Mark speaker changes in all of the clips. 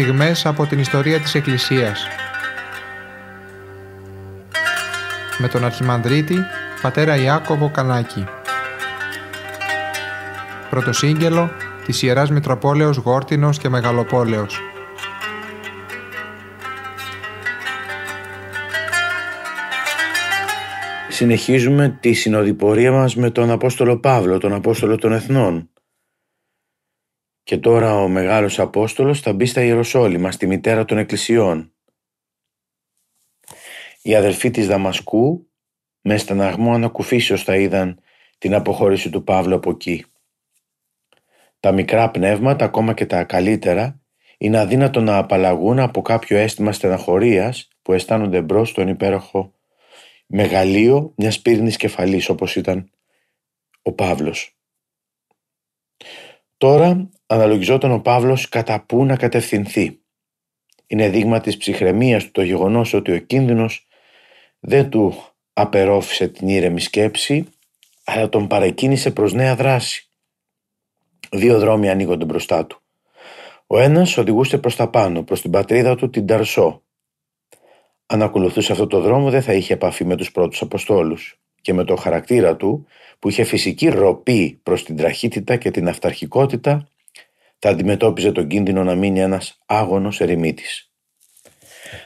Speaker 1: στιγμές από την ιστορία της Εκκλησίας. Με τον Αρχιμανδρίτη, πατέρα Ιάκωβο Κανάκη. Πρωτοσύγγελο της Ιεράς Μητροπόλεως Γόρτινος και Μεγαλοπόλεως.
Speaker 2: Συνεχίζουμε τη συνοδοιπορία μας με τον Απόστολο Παύλο, τον Απόστολο των Εθνών. Και τώρα ο Μεγάλος Απόστολος θα μπει στα Ιεροσόλυμα, στη μητέρα των Εκκλησιών. Οι αδελφοί της Δαμασκού με στεναγμό ανακουφίσεως θα είδαν την αποχώρηση του Παύλου από εκεί. Τα μικρά πνεύματα, ακόμα και τα καλύτερα, είναι αδύνατο να απαλλαγούν από κάποιο αίσθημα στεναχωρίας που αισθάνονται μπρος στον υπέροχο μεγαλείο μιας πύρινης κεφαλής όπως ήταν ο Παύλος. Τώρα αναλογιζόταν ο Παύλος κατά πού να κατευθυνθεί. Είναι δείγμα της ψυχραιμίας του το γεγονός ότι ο κίνδυνος δεν του απερόφησε την ήρεμη σκέψη αλλά τον παρεκκίνησε προς νέα δράση. Δύο δρόμοι ανοίγονται μπροστά του. Ο ένας οδηγούσε προς τα πάνω, προς την πατρίδα του την Ταρσό. Αν ακολουθούσε αυτό το δρόμο δεν θα είχε επαφή με τους πρώτους Αποστόλους και με το χαρακτήρα του που είχε φυσική ροπή προς την τραχύτητα και την αυταρχικότητα θα αντιμετώπιζε τον κίνδυνο να μείνει ένας άγωνος ερημίτης.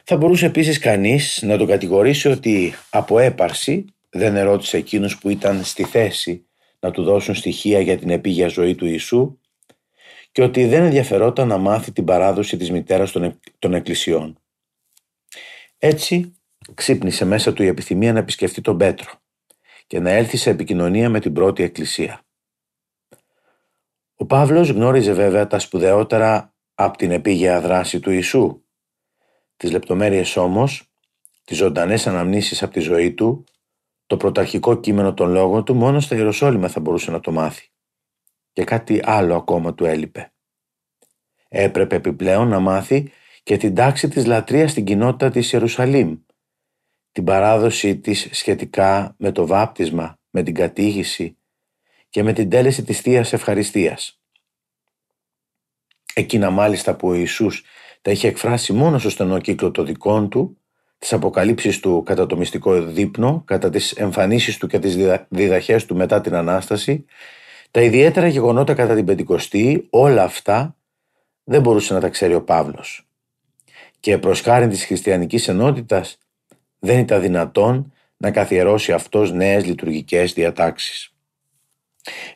Speaker 2: Θα μπορούσε επίσης κανείς να τον κατηγορήσει ότι από έπαρση δεν ερώτησε εκείνους που ήταν στη θέση να του δώσουν στοιχεία για την επίγεια ζωή του Ιησού και ότι δεν ενδιαφερόταν να μάθει την παράδοση της μητέρας των, των εκκλησιών. Έτσι ξύπνησε μέσα του η επιθυμία να επισκεφτεί τον Πέτρο και να έλθει σε επικοινωνία με την πρώτη εκκλησία. Ο Παύλος γνώριζε βέβαια τα σπουδαιότερα από την επίγεια δράση του Ιησού. Τις λεπτομέρειες όμως, τις ζωντανές αναμνήσεις από τη ζωή του, το πρωταρχικό κείμενο των λόγων του μόνο στα Ιεροσόλυμα θα μπορούσε να το μάθει. Και κάτι άλλο ακόμα του έλειπε. Έπρεπε επιπλέον να μάθει και την τάξη της λατρείας στην κοινότητα της Ιερουσαλήμ, την παράδοση της σχετικά με το βάπτισμα, με την κατήγηση και με την τέλεση της Θείας Ευχαριστίας. Εκείνα μάλιστα που ο Ιησούς τα είχε εκφράσει μόνος στο στενό κύκλο των δικών του, τις αποκαλύψεις του κατά το μυστικό δείπνο, κατά τις εμφανίσεις του και τις διδαχές του μετά την Ανάσταση, τα ιδιαίτερα γεγονότα κατά την Πεντηκοστή, όλα αυτά δεν μπορούσε να τα ξέρει ο Παύλος. Και προς χάρη της χριστιανικής ενότητας δεν ήταν δυνατόν να καθιερώσει αυτός νέες λειτουργικές διατάξεις.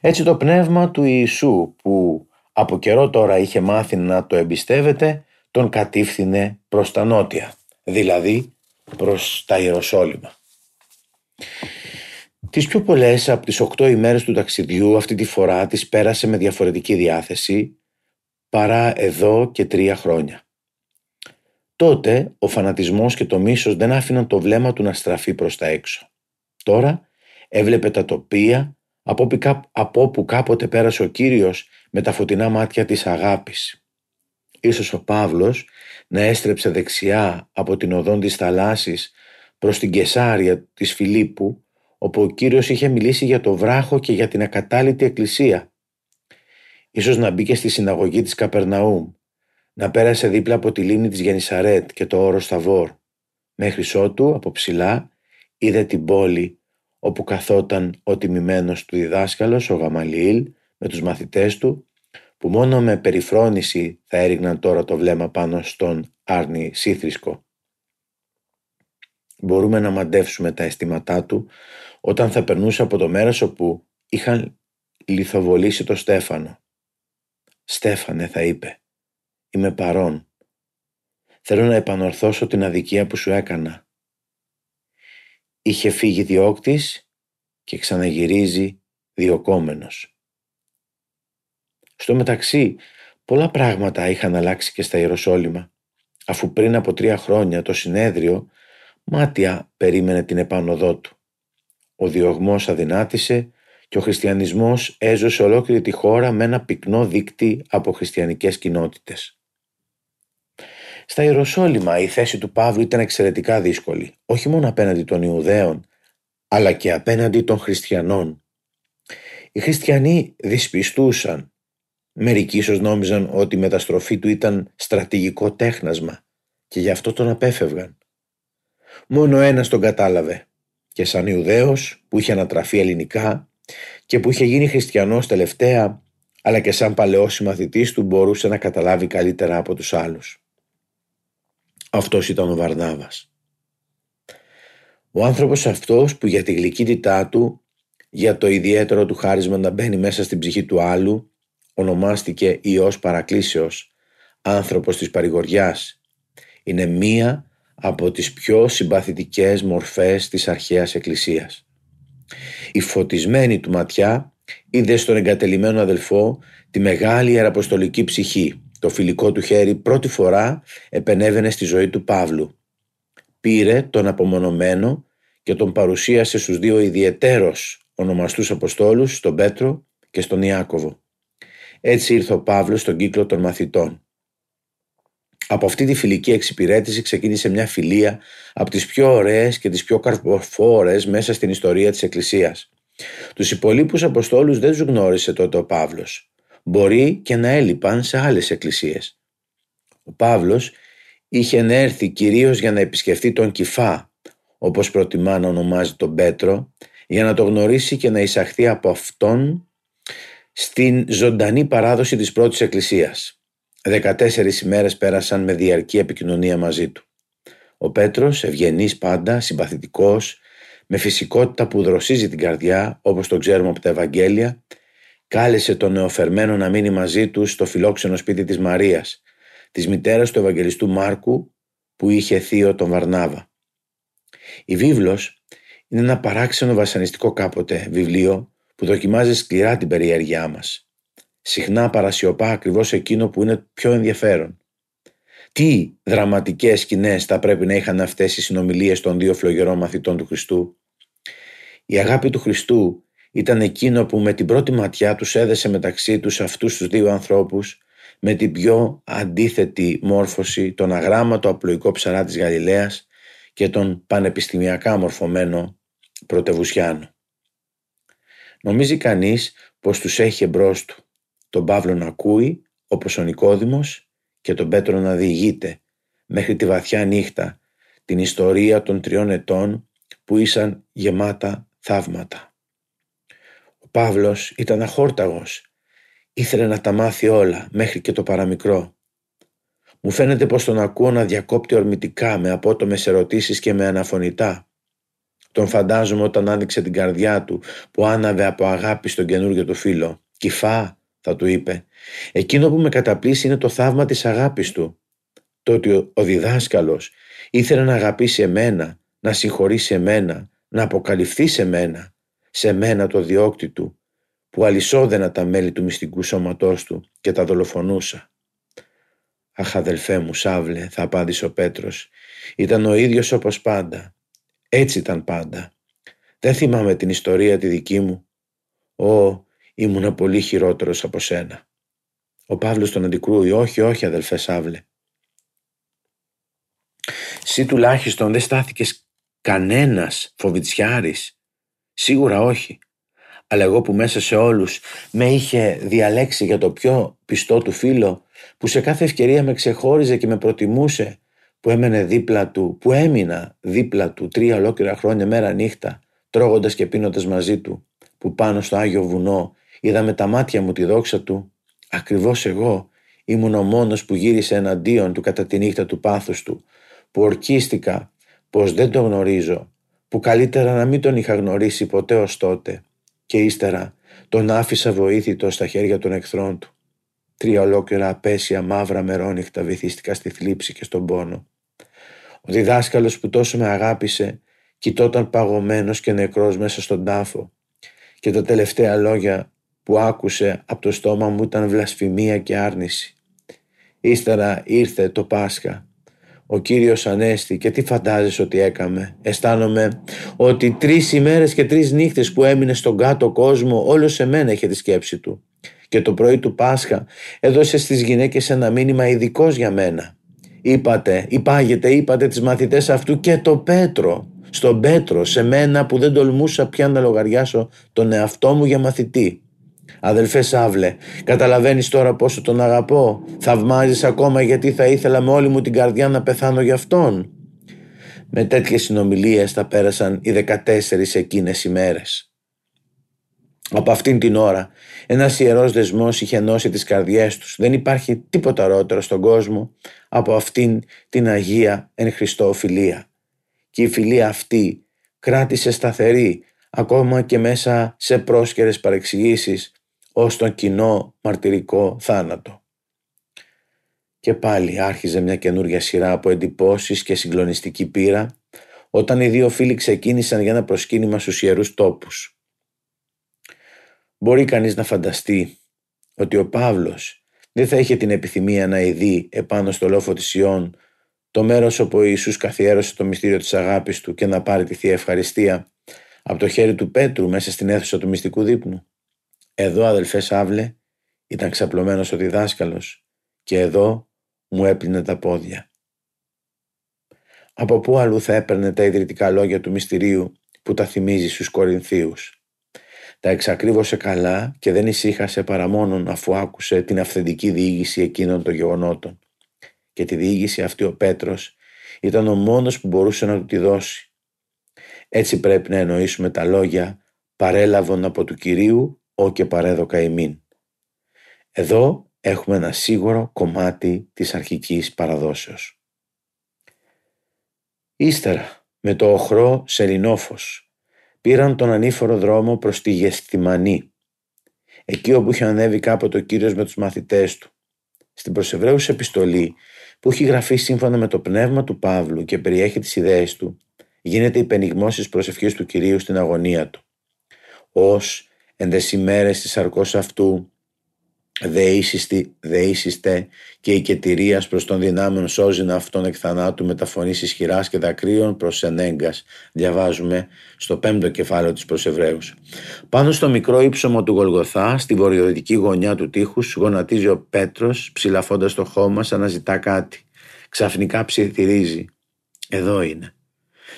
Speaker 2: Έτσι το πνεύμα του Ιησού που από καιρό τώρα είχε μάθει να το εμπιστεύεται τον κατήφθηνε προς τα νότια, δηλαδή προς τα Ιεροσόλυμα. Τις πιο πολλές από τις οκτώ ημέρες του ταξιδιού αυτή τη φορά τις πέρασε με διαφορετική διάθεση παρά εδώ και τρία χρόνια. Τότε ο φανατισμός και το μίσος δεν άφηναν το βλέμμα του να στραφεί προς τα έξω. Τώρα έβλεπε τα τοπία από όπου κάποτε πέρασε ο Κύριος με τα φωτεινά μάτια της αγάπης. Ίσως ο Παύλος να έστρεψε δεξιά από την οδόν της θαλάσσης προς την Κεσάρια της Φιλίππου όπου ο Κύριος είχε μιλήσει για το βράχο και για την ακατάλητη εκκλησία. Ίσως να μπήκε στη συναγωγή της Καπερναούμ να πέρασε δίπλα από τη λίμνη της Γενισαρέτ και το όρος Σταβόρ, μέχρι ότου από ψηλά είδε την πόλη όπου καθόταν ο τιμημένος του διδάσκαλος, ο Γαμαλίλ, με τους μαθητές του, που μόνο με περιφρόνηση θα έριγναν τώρα το βλέμμα πάνω στον Άρνη Σύθρισκο. Μπορούμε να μαντεύσουμε τα αισθήματά του όταν θα περνούσε από το μέρος όπου είχαν λιθοβολήσει το Στέφανο. «Στέφανε» θα είπε Είμαι παρόν. Θέλω να επανορθώσω την αδικία που σου έκανα. Είχε φύγει διώκτης και ξαναγυρίζει διοκόμενος. Στο μεταξύ, πολλά πράγματα είχαν αλλάξει και στα Ιεροσόλυμα, αφού πριν από τρία χρόνια το συνέδριο μάτια περίμενε την επάνωδό του. Ο διωγμός αδυνάτησε και ο χριστιανισμός έζωσε ολόκληρη τη χώρα με ένα πυκνό δίκτυ από χριστιανικές κοινότητες. Στα Ιεροσόλυμα η θέση του Παύλου ήταν εξαιρετικά δύσκολη, όχι μόνο απέναντι των Ιουδαίων, αλλά και απέναντι των χριστιανών. Οι χριστιανοί δυσπιστούσαν Μερικοί ίσως νόμιζαν ότι η μεταστροφή του ήταν στρατηγικό τέχνασμα και γι' αυτό τον απέφευγαν. Μόνο ένας τον κατάλαβε και σαν Ιουδαίος που είχε ανατραφεί ελληνικά και που είχε γίνει χριστιανός τελευταία αλλά και σαν παλαιός συμμαθητής του μπορούσε να καταλάβει καλύτερα από τους άλλους. Αυτός ήταν ο Βαρνάβας. Ο άνθρωπος αυτός που για τη γλυκύτητά του, για το ιδιαίτερο του χάρισμα να μπαίνει μέσα στην ψυχή του άλλου, ονομάστηκε Υιός Παρακλήσεως, άνθρωπος της παρηγοριάς. Είναι μία από τις πιο συμπαθητικές μορφές της αρχαίας εκκλησίας. Η φωτισμένη του ματιά είδε στον εγκατελειμμένο αδελφό τη μεγάλη ιεραποστολική ψυχή. Το φιλικό του χέρι πρώτη φορά επενέβαινε στη ζωή του Παύλου. Πήρε τον απομονωμένο και τον παρουσίασε στους δύο ιδιαιτέρως ονομαστούς Αποστόλους, στον Πέτρο και στον Ιάκωβο. Έτσι ήρθε ο Παύλος στον κύκλο των μαθητών. Από αυτή τη φιλική εξυπηρέτηση ξεκίνησε μια φιλία από τις πιο ωραίες και τις πιο καρποφόρες μέσα στην ιστορία της Εκκλησίας. Τους υπολείπους Αποστόλους δεν τους γνώρισε τότε ο Παύλος. Μπορεί και να έλειπαν σε άλλες εκκλησίες. Ο Παύλος είχε έρθει κυρίως για να επισκεφτεί τον Κυφά, όπως προτιμά να ονομάζει τον Πέτρο, για να το γνωρίσει και να εισαχθεί από αυτόν στην ζωντανή παράδοση της πρώτης εκκλησίας. Δεκατέσσερις ημέρες πέρασαν με διαρκή επικοινωνία μαζί του. Ο Πέτρος, ευγενής πάντα, συμπαθητικός, με φυσικότητα που δροσίζει την καρδιά, όπως το ξέρουμε από τα Ευαγγέλια, κάλεσε τον νεοφερμένο να μείνει μαζί του στο φιλόξενο σπίτι της Μαρίας, της μητέρας του Ευαγγελιστού Μάρκου, που είχε θείο τον Βαρνάβα. Η βίβλος είναι ένα παράξενο βασανιστικό κάποτε βιβλίο που δοκιμάζει σκληρά την περιέργειά μας. Συχνά παρασιωπά ακριβώς εκείνο που είναι πιο ενδιαφέρον. Τι δραματικές σκηνές θα πρέπει να είχαν αυτές οι συνομιλίες των δύο φλογερών μαθητών του Χριστού; Η αγάπη του Χριστού ήταν εκείνο που με την πρώτη ματιά τους έδεσε μεταξύ τους αυτούς τους δύο ανθρώπους με την πιο αντίθετη μόρφωση τον αγράμματο απλοϊκό ψαρά της Γαλιλαίας και τον πανεπιστημιακά μορφωμένο πρωτεβουσιάνο. Νομίζει κανείς πως τους έχει εμπρός του τον Παύλο να ακούει όπως ο Νικόδημος και τον Πέτρο να διηγείται μέχρι τη βαθιά νύχτα την ιστορία των τριών ετών που ήσαν γεμάτα θαύματα. Ο Παύλος ήταν αχόρταγος, ήθελε να τα μάθει όλα μέχρι και το παραμικρό. Μου φαίνεται πως τον ακούω να διακόπτει ορμητικά με απότομες ερωτήσεις και με αναφωνητά. Τον φαντάζομαι όταν άνοιξε την καρδιά του που άναβε από αγάπη στον καινούργιο του φίλο. «Κυφά», θα του είπε, «εκείνο που με καταπλήσει είναι το θαύμα της αγάπης του. Το ότι ο διδάσκαλος ήθελε να αγαπήσει εμένα, να συγχωρήσει εμένα, να αποκαλυφθεί σε μένα, σε μένα το διώκτη του, που αλυσόδενα τα μέλη του μυστικού σώματός του και τα δολοφονούσα. «Αχ αδελφέ μου Σάβλε», θα απάντησε ο Πέτρος, «ήταν ο ίδιος όπως πάντα. Έτσι ήταν πάντα. Δεν θυμάμαι την ιστορία τη δική μου. Ω, ήμουνα πολύ χειρότερος από σένα». Ο Παύλος τον αντικρούει, «Όχι, όχι αδελφέ Σάβλε». «Συ τουλάχιστον δεν στάθηκες κανένας φοβητσιάρης. Σίγουρα όχι. Αλλά εγώ που μέσα σε όλους με είχε διαλέξει για το πιο πιστό του φίλο, που σε κάθε ευκαιρία με ξεχώριζε και με προτιμούσε, που έμενε δίπλα του, που έμεινα δίπλα του τρία ολόκληρα χρόνια μέρα νύχτα, τρώγοντας και πίνοντας μαζί του, που πάνω στο Άγιο Βουνό είδα με τα μάτια μου τη δόξα του, ακριβώς εγώ ήμουν ο μόνος που γύρισε εναντίον του κατά τη νύχτα του πάθους του, που ορκίστηκα πως δεν τον γνωρίζω, που καλύτερα να μην τον είχα γνωρίσει ποτέ ως τότε και ύστερα τον άφησα βοήθητο στα χέρια των εχθρών του. Τρία ολόκληρα απέσια μαύρα μερόνυχτα βυθίστηκα στη θλίψη και στον πόνο. Ο διδάσκαλος που τόσο με αγάπησε κοιτόταν παγωμένος και νεκρός μέσα στον τάφο και τα τελευταία λόγια που άκουσε από το στόμα μου ήταν βλασφημία και άρνηση. Ύστερα ήρθε το Πάσχα ο Κύριος Ανέστη και τι φαντάζεσαι ότι έκαμε. Αισθάνομαι ότι τρεις ημέρες και τρεις νύχτες που έμεινε στον κάτω κόσμο όλο σε μένα είχε τη σκέψη του. Και το πρωί του Πάσχα έδωσε στις γυναίκες ένα μήνυμα ειδικός για μένα. Είπατε, υπάγετε, είπατε τις μαθητές αυτού και το Πέτρο. Στον Πέτρο, σε μένα που δεν τολμούσα πια να λογαριάσω τον εαυτό μου για μαθητή. Αδελφέ Σάβλε, καταλαβαίνεις τώρα πόσο τον αγαπώ; Θαυμάζεις ακόμα γιατί θα ήθελα με όλη μου την καρδιά να πεθάνω για αυτόν. Με τέτοιες συνομιλίες θα πέρασαν οι 14 εκείνες ημέρες. Από αυτήν την ώρα ένας ιερός δεσμός είχε ενώσει τις καρδιές τους. Δεν υπάρχει τίποτα ρότερο στον κόσμο από αυτήν την Αγία εν Χριστώ φιλία. Και η φιλία αυτή κράτησε σταθερή ακόμα και μέσα σε πρόσκαιρες παρεξηγήσεις ως τον κοινό μαρτυρικό θάνατο. Και πάλι άρχιζε μια καινούργια σειρά από εντυπώσεις και συγκλονιστική πείρα όταν οι δύο φίλοι ξεκίνησαν για ένα προσκύνημα στους ιερούς τόπους. Μπορεί κανείς να φανταστεί ότι ο Παύλος δεν θα είχε την επιθυμία να ειδεί επάνω στο λόφο της Ιών το μέρος όπου ο Ιησούς καθιέρωσε το μυστήριο της αγάπης του και να πάρει τη Θεία Ευχαριστία από το χέρι του Πέτρου μέσα στην αίθουσα του μυστικού δείπνου. Εδώ αδελφές Σάβλε ήταν ξαπλωμένος ο διδάσκαλος και εδώ μου έπλυνε τα πόδια. Από πού αλλού θα έπαιρνε τα ιδρυτικά λόγια του μυστηρίου που τα θυμίζει στους Κορινθίους; Τα εξακρίβωσε καλά και δεν ησύχασε παρά μόνον αφού άκουσε την αυθεντική διήγηση εκείνων των γεγονότων. Και τη διήγηση αυτή ο Πέτρος ήταν ο μόνος που μπορούσε να του τη δώσει. Έτσι πρέπει να εννοήσουμε τα λόγια «παρέλαβον από του Κυρίου, ο και παρέδοκα ημίν». Εδώ έχουμε ένα σίγουρο κομμάτι της αρχικής παραδόσεως. Ύστερα, με το οχρό σελινόφος, πήραν τον ανήφορο δρόμο προς τη Γεστημανή, εκεί όπου είχε ανέβει κάποτε ο Κύριος με τους μαθητές του. Στην προσεβραίουσα επιστολή που έχει γραφεί σύμφωνα με το πνεύμα του Παύλου και περιέχει τις ιδέες του, γίνεται υπενιγμός της προσευχής του Κυρίου στην αγωνία του. Ως εντεσημέρες της αρκός αυτού δεήσιστε και η κετηρίας προς τον δυνάμεων σώζει αυτόν εκ θανάτου με τα φωνής ισχυράς και δακρύων προς ενέγκας. Διαβάζουμε στο πέμπτο κεφάλαιο της προς Πάνω στο μικρό ύψωμο του Γολγοθά, στη βορειοδυτική γωνιά του τείχους, γονατίζει ο Πέτρος, ψηλαφώντας το χώμα σαν να ζητά κάτι. Ξαφνικά ψιθυρίζει. Εδώ είναι.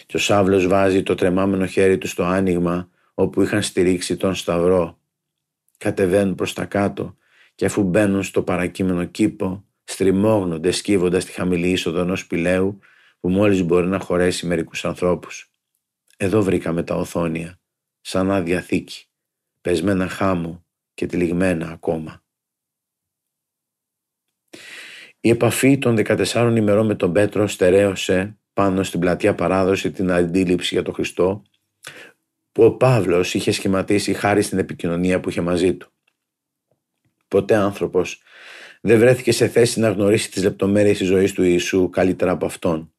Speaker 2: Και ο Σάβλος βάζει το τρεμάμενο χέρι του στο άνοιγμα όπου είχαν στηρίξει τον Σταυρό. Κατεβαίνουν προς τα κάτω και αφού μπαίνουν στο παρακείμενο κήπο, στριμώγνονται σκύβοντας τη χαμηλή είσοδο ενός σπηλαίου που μόλις μπορεί να χωρέσει μερικούς ανθρώπους. Εδώ βρήκαμε τα οθόνια, σαν άδεια θήκη, πεσμένα χάμω και τυλιγμένα ακόμα. Η επαφή των 14 ημερών με τον Πέτρο στερέωσε πάνω στην πλατεία παράδοση την αντίληψη για τον Χριστό που ο Παύλος είχε σχηματίσει χάρη στην επικοινωνία που είχε μαζί του. Ποτέ άνθρωπος δεν βρέθηκε σε θέση να γνωρίσει τις λεπτομέρειες της ζωής του Ιησού καλύτερα από αυτόν.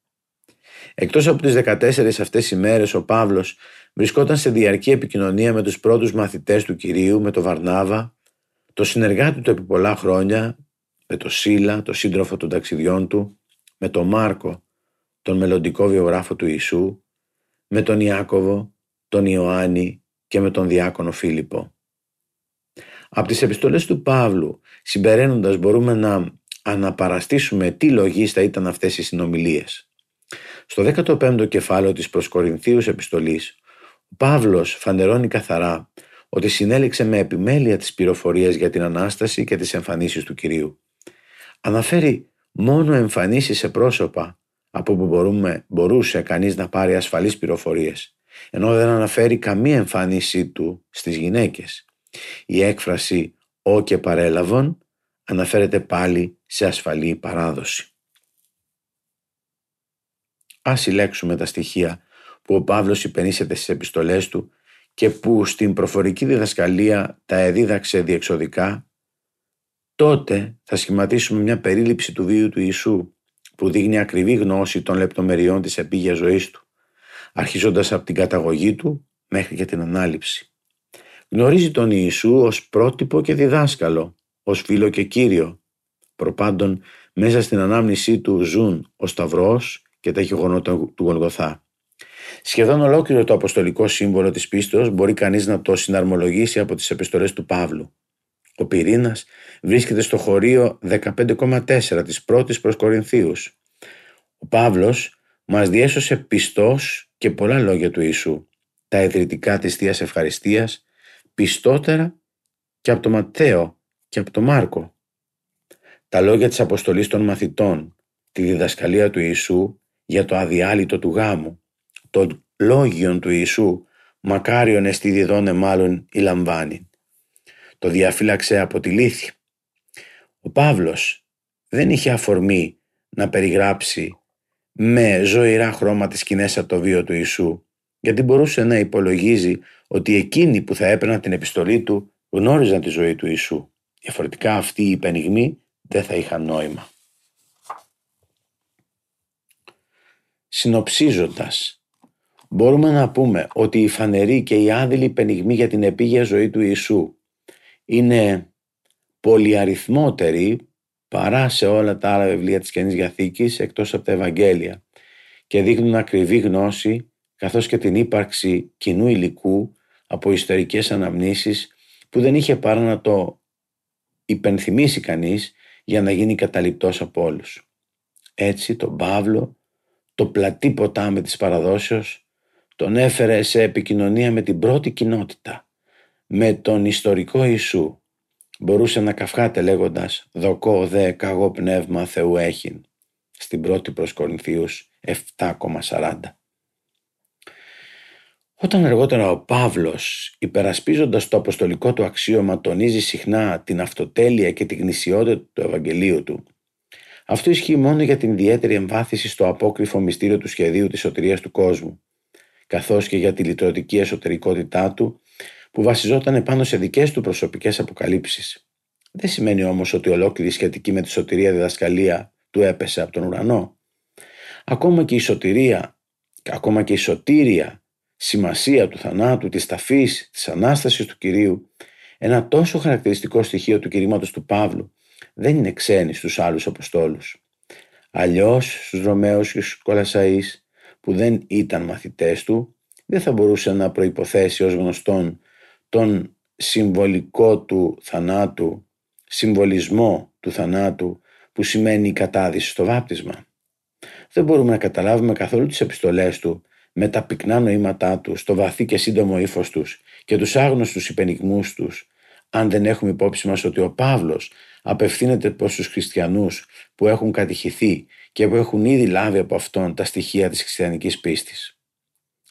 Speaker 2: Εκτός από τις 14 αυτές ημέρες ο Παύλος βρισκόταν σε διαρκή επικοινωνία με τους πρώτους μαθητές του Κυρίου, με τον Βαρνάβα, το συνεργάτη του επί πολλά χρόνια, με τον Σίλα, το σύντροφο των ταξιδιών του, με τον Μάρκο, τον μελλοντικό βιογράφο του Ιησού, με τον Ιάκωβο, τον Ιωάννη και με τον διάκονο Φίλιππο. Από τις επιστολές του Παύλου συμπεραίνοντας μπορούμε να αναπαραστήσουμε τι λογίστα ήταν αυτές οι συνομιλίες. Στο 15ο κεφάλαιο της προς Κορινθίους επιστολής ο Παύλος φανερώνει καθαρά ότι συνέλεξε με επιμέλεια τις πληροφορίες για την Ανάσταση και τις εμφανίσεις του Κυρίου. Αναφέρει μόνο εμφανίσεις σε πρόσωπα από που μπορούμε, μπορούσε κανείς να πάρει ασφαλείς πληροφορίες, ενώ δεν αναφέρει καμία εμφάνισή του στις γυναίκες. Η έκφραση «ο και παρέλαβον» αναφέρεται πάλι σε ασφαλή παράδοση. Ας συλλέξουμε τα στοιχεία που ο Παύλος υπενήσεται στις επιστολές του και που στην προφορική διδασκαλία τα εδίδαξε διεξοδικά, τότε θα σχηματίσουμε μια περίληψη του βίου του Ιησού που δείχνει ακριβή γνώση των λεπτομεριών της επίγειας ζωής του, αρχίζοντας από την καταγωγή του μέχρι και την ανάληψη. Γνωρίζει τον Ιησού ως πρότυπο και διδάσκαλο, ως φίλο και κύριο. Προπάντων μέσα στην ανάμνησή του ζουν ο Σταυρός και τα γεγονότα του Γολγοθά. Σχεδόν ολόκληρο το αποστολικό σύμβολο της πίστεως μπορεί κανείς να το συναρμολογήσει από τις επιστολές του Παύλου. Ο πυρήνας βρίσκεται στο χωρίο 15,4 της πρώτης προς Κορινθίους. Ο Παύλος μας διέσωσε πιστός και πολλά λόγια του Ιησού, τα ιδρυτικά της Θείας Ευχαριστίας, πιστότερα και από τον Ματθαίο και από τον Μάρκο. Τα λόγια της αποστολής των μαθητών, τη διδασκαλία του Ιησού για το αδιάλειτο του γάμου, το λόγιον του Ιησού, μακάριον εστί διδώνε μάλλον η λαμβάνει. Το διαφύλαξε από τη λύθη. Ο Παύλος δεν είχε αφορμή να περιγράψει με ζωηρά χρώμα τις σκηνές από το βίο του Ιησού, γιατί μπορούσε να υπολογίζει ότι εκείνοι που θα έπαιρναν την επιστολή του γνώριζαν τη ζωή του Ιησού. Διαφορετικά αυτοί οι υπενιγμοί δεν θα είχαν νόημα. Συνοψίζοντας, μπορούμε να πούμε ότι η φανερή και η άδειλη πενιγμή για την επίγεια ζωή του Ιησού είναι πολυαριθμότερη παρά σε όλα τα άλλα βιβλία της Καινής Διαθήκης εκτός από τα Ευαγγέλια και δείχνουν ακριβή γνώση καθώς και την ύπαρξη κοινού υλικού από ιστορικές αναμνήσεις που δεν είχε παρά να το υπενθυμίσει κανείς για να γίνει καταληπτός από όλους. Έτσι τον Παύλο, το πλατή ποτάμι της παραδόσεως, τον έφερε σε επικοινωνία με την πρώτη κοινότητα, με τον ιστορικό Ιησού. Μπορούσε να καυχάται λέγοντας «Δοκό δε καγό πνεύμα Θεού έχειν» στην πρώτη προς Κορινθίους 7,40. Όταν αργότερα ο Παύλος, υπερασπίζοντας το αποστολικό του αξίωμα, τονίζει συχνά την αυτοτέλεια και την γνησιότητα του Ευαγγελίου του, αυτό ισχύει μόνο για την ιδιαίτερη εμβάθυνση στο απόκριφο μυστήριο του σχεδίου της σωτηρίας του κόσμου, καθώς και για τη λυτρωτική εσωτερικότητά του, που βασιζόταν πάνω σε δικές του προσωπικές αποκαλύψεις. Δεν σημαίνει όμως ότι ολόκληρη σχετική με τη σωτηρία διδασκαλία του έπεσε από τον ουρανό. Ακόμα και η σωτηρία, ακόμα και η σωτήρια σημασία του θανάτου, της ταφής, της Ανάστασης του Κυρίου, ένα τόσο χαρακτηριστικό στοιχείο του κηρύγματος του Παύλου, δεν είναι ξένη στους άλλους Αποστόλους. Αλλιώς στους Ρωμαίους και στους Κολασαείς, που δεν ήταν μαθητές του, δεν θα μπορούσε να προϋποθέσει ως γνωστόν τον συμβολικό του θανάτου, συμβολισμό του θανάτου που σημαίνει η κατάδυση στο βάπτισμα. Δεν μπορούμε να καταλάβουμε καθόλου τις επιστολές του με τα πυκνά νοήματά του, το βαθύ και σύντομο ύφος τους και τους άγνωστους υπενιγμούς τους, αν δεν έχουμε υπόψη μας ότι ο Παύλος απευθύνεται προς τους χριστιανούς που έχουν κατηχηθεί και που έχουν ήδη λάβει από αυτόν τα στοιχεία της χριστιανικής πίστης.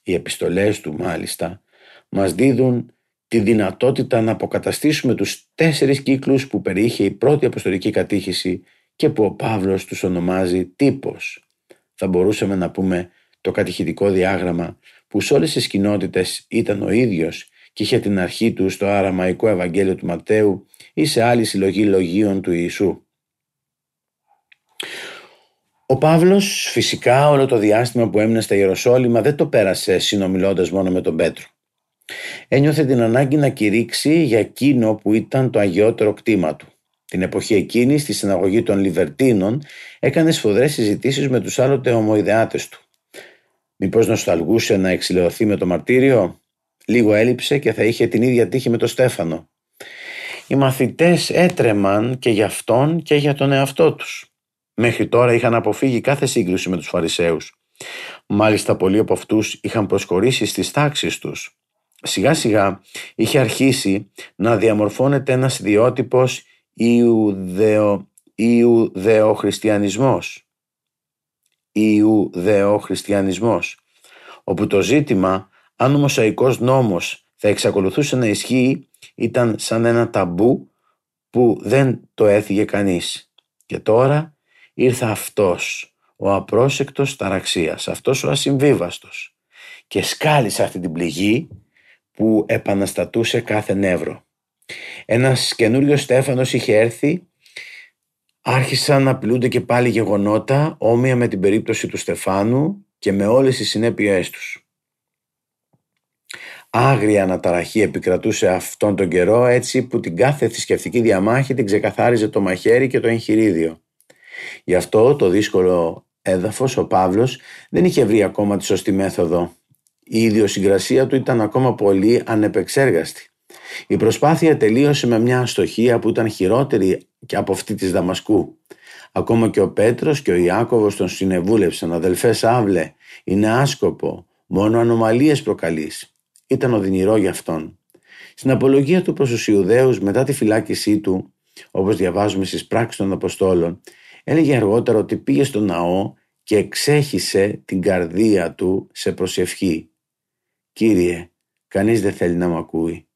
Speaker 2: Οι επιστολές του, μάλιστα, μας δίδουν τη δυνατότητα να αποκαταστήσουμε τους τέσσερις κύκλους που περιείχε η πρώτη αποστολική κατήχηση και που ο Παύλος τους ονομάζει τύπος. Θα μπορούσαμε να πούμε το κατηχητικό διάγραμμα που σε όλες τις κοινότητες ήταν ο ίδιος και είχε την αρχή του στο αραμαϊκό Ευαγγέλιο του Ματέου ή σε άλλη συλλογή λογίων του Ιησού. Ο Παύλος φυσικά όλο το διάστημα που έμεινε στα Ιεροσόλυμα δεν το πέρασε συνομιλώντας μόνο με τον Πέτρο. Ένιωθε την ανάγκη να κηρύξει για εκείνο που ήταν το αγιότερο κτήμα του. Την εποχή εκείνη, στη συναγωγή των Λιβερτίνων, έκανε σφοδρές συζητήσεις με τους άλλοτε ομοειδεάτες του. Μήπως νοσταλγούσε να εξηλαιωθεί με το μαρτύριο; Λίγο έλειψε και θα είχε την ίδια τύχη με τον Στέφανο. Οι μαθητές έτρεμαν και για αυτόν και για τον εαυτό τους. Μέχρι τώρα είχαν αποφύγει κάθε σύγκρουση με τους Φαρισαίους. Μάλιστα πολλοί από αυτούς είχαν προσχωρήσει στις τάξεις τους. Σιγά σιγά είχε αρχίσει να διαμορφώνεται ένας ιδιότυπος Ιουδεο, Ιουδεοχριστιανισμός Ιουδεοχριστιανισμός, όπου το ζήτημα αν ο Μωσαϊκός νόμος θα εξακολουθούσε να ισχύει ήταν σαν ένα ταμπού που δεν το έφυγε κανείς. Και τώρα ήρθε αυτός, ο απρόσεκτος ταραξίας, αυτός ο ασυμβίβαστος και σκάλισε αυτή την πληγή που επαναστατούσε κάθε νεύρο. Ένας καινούριος Στέφανος είχε έρθει Άρχισαν να απειλούνται και πάλι γεγονότα όμοια με την περίπτωση του Στεφάνου και με όλες τις συνέπειές τους. Άγρια αναταραχή επικρατούσε αυτόν τον καιρό έτσι που την κάθε θρησκευτική διαμάχη την ξεκαθάριζε το μαχαίρι και το εγχειρίδιο. Γι' αυτό το δύσκολο έδαφος ο Παύλος δεν είχε βρει ακόμα τη σωστή μέθοδο. Η ιδιοσυγκρασία του ήταν ακόμα πολύ ανεπεξέργαστη. Η προσπάθεια τελείωσε με μια αστοχία που ήταν χειρότερη και από αυτή της Δαμασκού. Ακόμα και ο Πέτρος και ο Ιάκωβος τον συνεβούλευσαν «Αδελφές Σάβλε, είναι άσκοπο, μόνο ανομαλίες προκαλείς». Ήταν οδυνηρό για αυτόν. Στην απολογία του προς τους Ιουδαίους μετά τη φυλάκισή του, όπως διαβάζουμε στις πράξεις των Αποστόλων, έλεγε αργότερα ότι πήγε στο ναό και εξέχισε την καρδία του σε προσευχή. «Κύριε, κανείς δεν θέλει να μ' ακούει.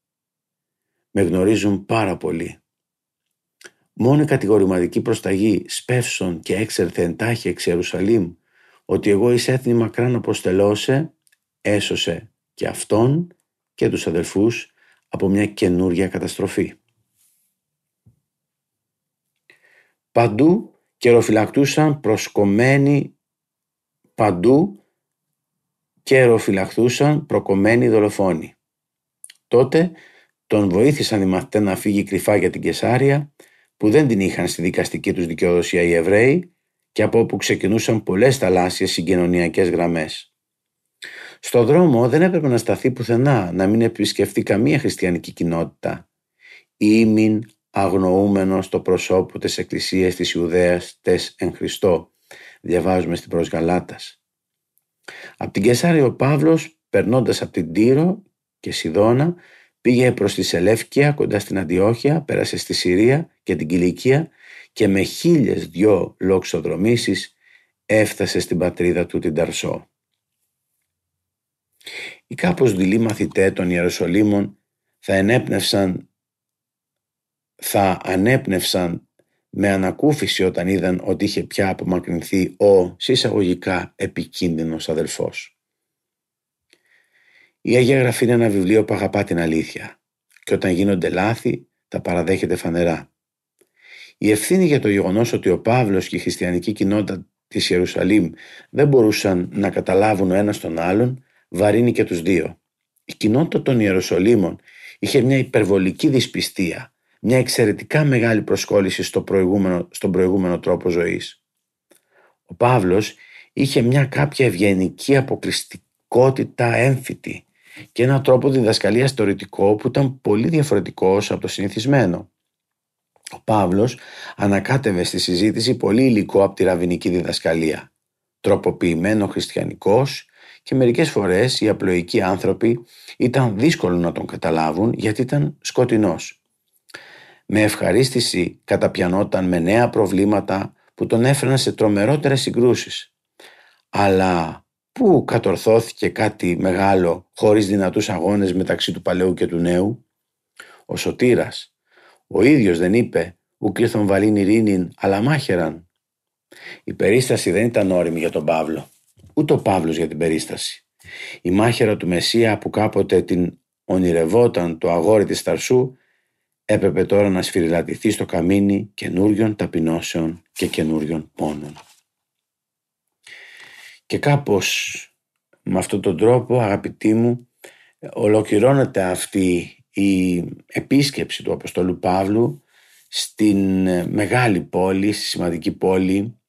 Speaker 2: Με γνωρίζουν πάρα πολύ. Μόνο η κατηγορηματική προσταγή σπεύσον και έξερθε εντάχει εξ Ιερουσαλήμ ότι εγώ εις έθνη μακράν αποστελώσε, έσωσε και αυτόν και τους αδελφούς από μια καινούρια καταστροφή. Παντού καιροφυλακτούσαν προσκομμένοι παντού καιροφυλακτούσαν προκομμένοι δολοφόνοι. Τότε τον βοήθησαν οι μαθητές να φύγει κρυφά για την Κεσάρια που δεν την είχαν στη δικαστική τους δικαιοδοσία οι Εβραίοι και από όπου ξεκινούσαν πολλές θαλάσσιες συγκοινωνιακές γραμμές. Στο δρόμο δεν έπρεπε να σταθεί πουθενά, να μην επισκεφτεί καμία χριστιανική κοινότητα. Ήμην αγνοούμενος στο προσώπου της Εκκλησίας της Ιουδαίας τες εν Χριστώ, διαβάζουμε στην προς Γαλάτας. Από την Κεσάρια ο Παύλος, περνώντας από την Τύρο και Σιδώνα, πήγε προς τη Σελεύκια κοντά στην Αντιόχεια, πέρασε στη Συρία και την Κιλικία και με χίλιες δυο λοξοδρομήσεις έφτασε στην πατρίδα του την Ταρσό. Οι κάπως δειλοί μαθητέ των Ιεροσολύμων θα ενέπνευσαν θα ανέπνευσαν με ανακούφιση όταν είδαν ότι είχε πια απομακρυνθεί ο συσσαγωγικά επικίνδυνος αδελφός. Η Αγία Γραφή είναι ένα βιβλίο που αγαπά την αλήθεια και όταν γίνονται λάθη τα παραδέχεται φανερά. Η ευθύνη για το γεγονός ότι ο Παύλος και η χριστιανική κοινότητα της Ιερουσαλήμ δεν μπορούσαν να καταλάβουν ο ένας τον άλλον βαρύνει και τους δύο. Η κοινότητα των Ιερουσαλήμων είχε μια υπερβολική δυσπιστία, μια εξαιρετικά μεγάλη προσκόλληση στο προηγούμενο, στον προηγούμενο τρόπο ζωής. Ο Παύλος είχε μια κάποια ευγενική αποκλειστικότητα έμφυτη και ένα τρόπο διδασκαλίας θεωρητικό που ήταν πολύ διαφορετικός από το συνηθισμένο. Ο Παύλος ανακάτευε στη συζήτηση πολύ υλικό από τη ραβινική διδασκαλία. Τροποποιημένο χριστιανικός και μερικές φορές οι απλοϊκοί άνθρωποι ήταν δύσκολο να τον καταλάβουν γιατί ήταν σκοτεινός. Με ευχαρίστηση καταπιανόταν με νέα προβλήματα που τον έφεραν σε τρομερότερες συγκρούσεις. Αλλά πού κατορθώθηκε κάτι μεγάλο χωρίς δυνατούς αγώνες μεταξύ του παλαιού και του νέου; Ο Σωτήρας, ο ίδιος δεν είπε «Ουκ ήρθον βαλήν ειρήνην, αλλά μάχεραν». Η περίσταση δεν ήταν όριμη για τον Παύλο, ούτε ο Παύλος για την περίσταση. Η μάχαιρα του Μεσσία που κάποτε την ονειρευόταν το αγόρι της Ταρσού έπρεπε τώρα να σφυριλατηθεί στο καμίνι καινούριων ταπεινώσεων και καινούριων πόνων. Και κάπως με αυτόν τον τρόπο αγαπητοί μου ολοκληρώνεται αυτή η επίσκεψη του Αποστολού Παύλου στην ε, μεγάλη πόλη, στη σημαντική πόλη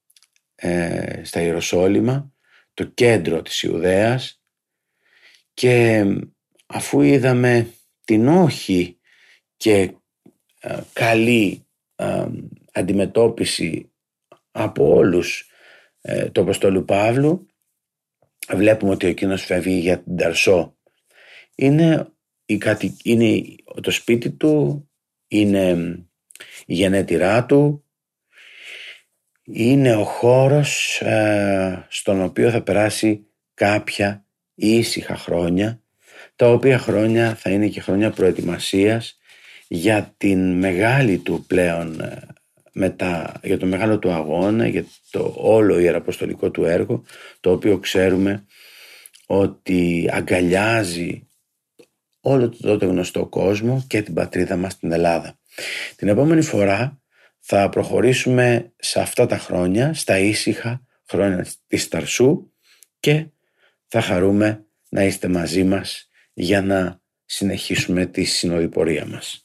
Speaker 2: ε, στα Ιεροσόλυμα, το κέντρο της Ιουδαίας και αφού είδαμε την όχι και ε, καλή αντιμετώπιση από όλους το Αποστολού Παύλου βλέπουμε ότι εκείνος φεύγει για την Ταρσό. Είναι, η είναι το σπίτι του, είναι η γενέτειρά του, είναι ο χώρος ε, στον οποίο θα περάσει κάποια ήσυχα χρόνια, τα οποία χρόνια θα είναι και χρόνια προετοιμασίας για την μεγάλη του πλέον ε, μετά, για το μεγάλο του αγώνα, για το όλο ιεραποστολικό του έργο, το οποίο ξέρουμε ότι αγκαλιάζει όλο το τότε γνωστό κόσμο και την πατρίδα μας την Ελλάδα. Την επόμενη φορά θα προχωρήσουμε σε αυτά τα χρόνια, στα ήσυχα χρόνια της Ταρσού και θα χαρούμε να είστε μαζί μας για να συνεχίσουμε τη συνοδοιπορία μας.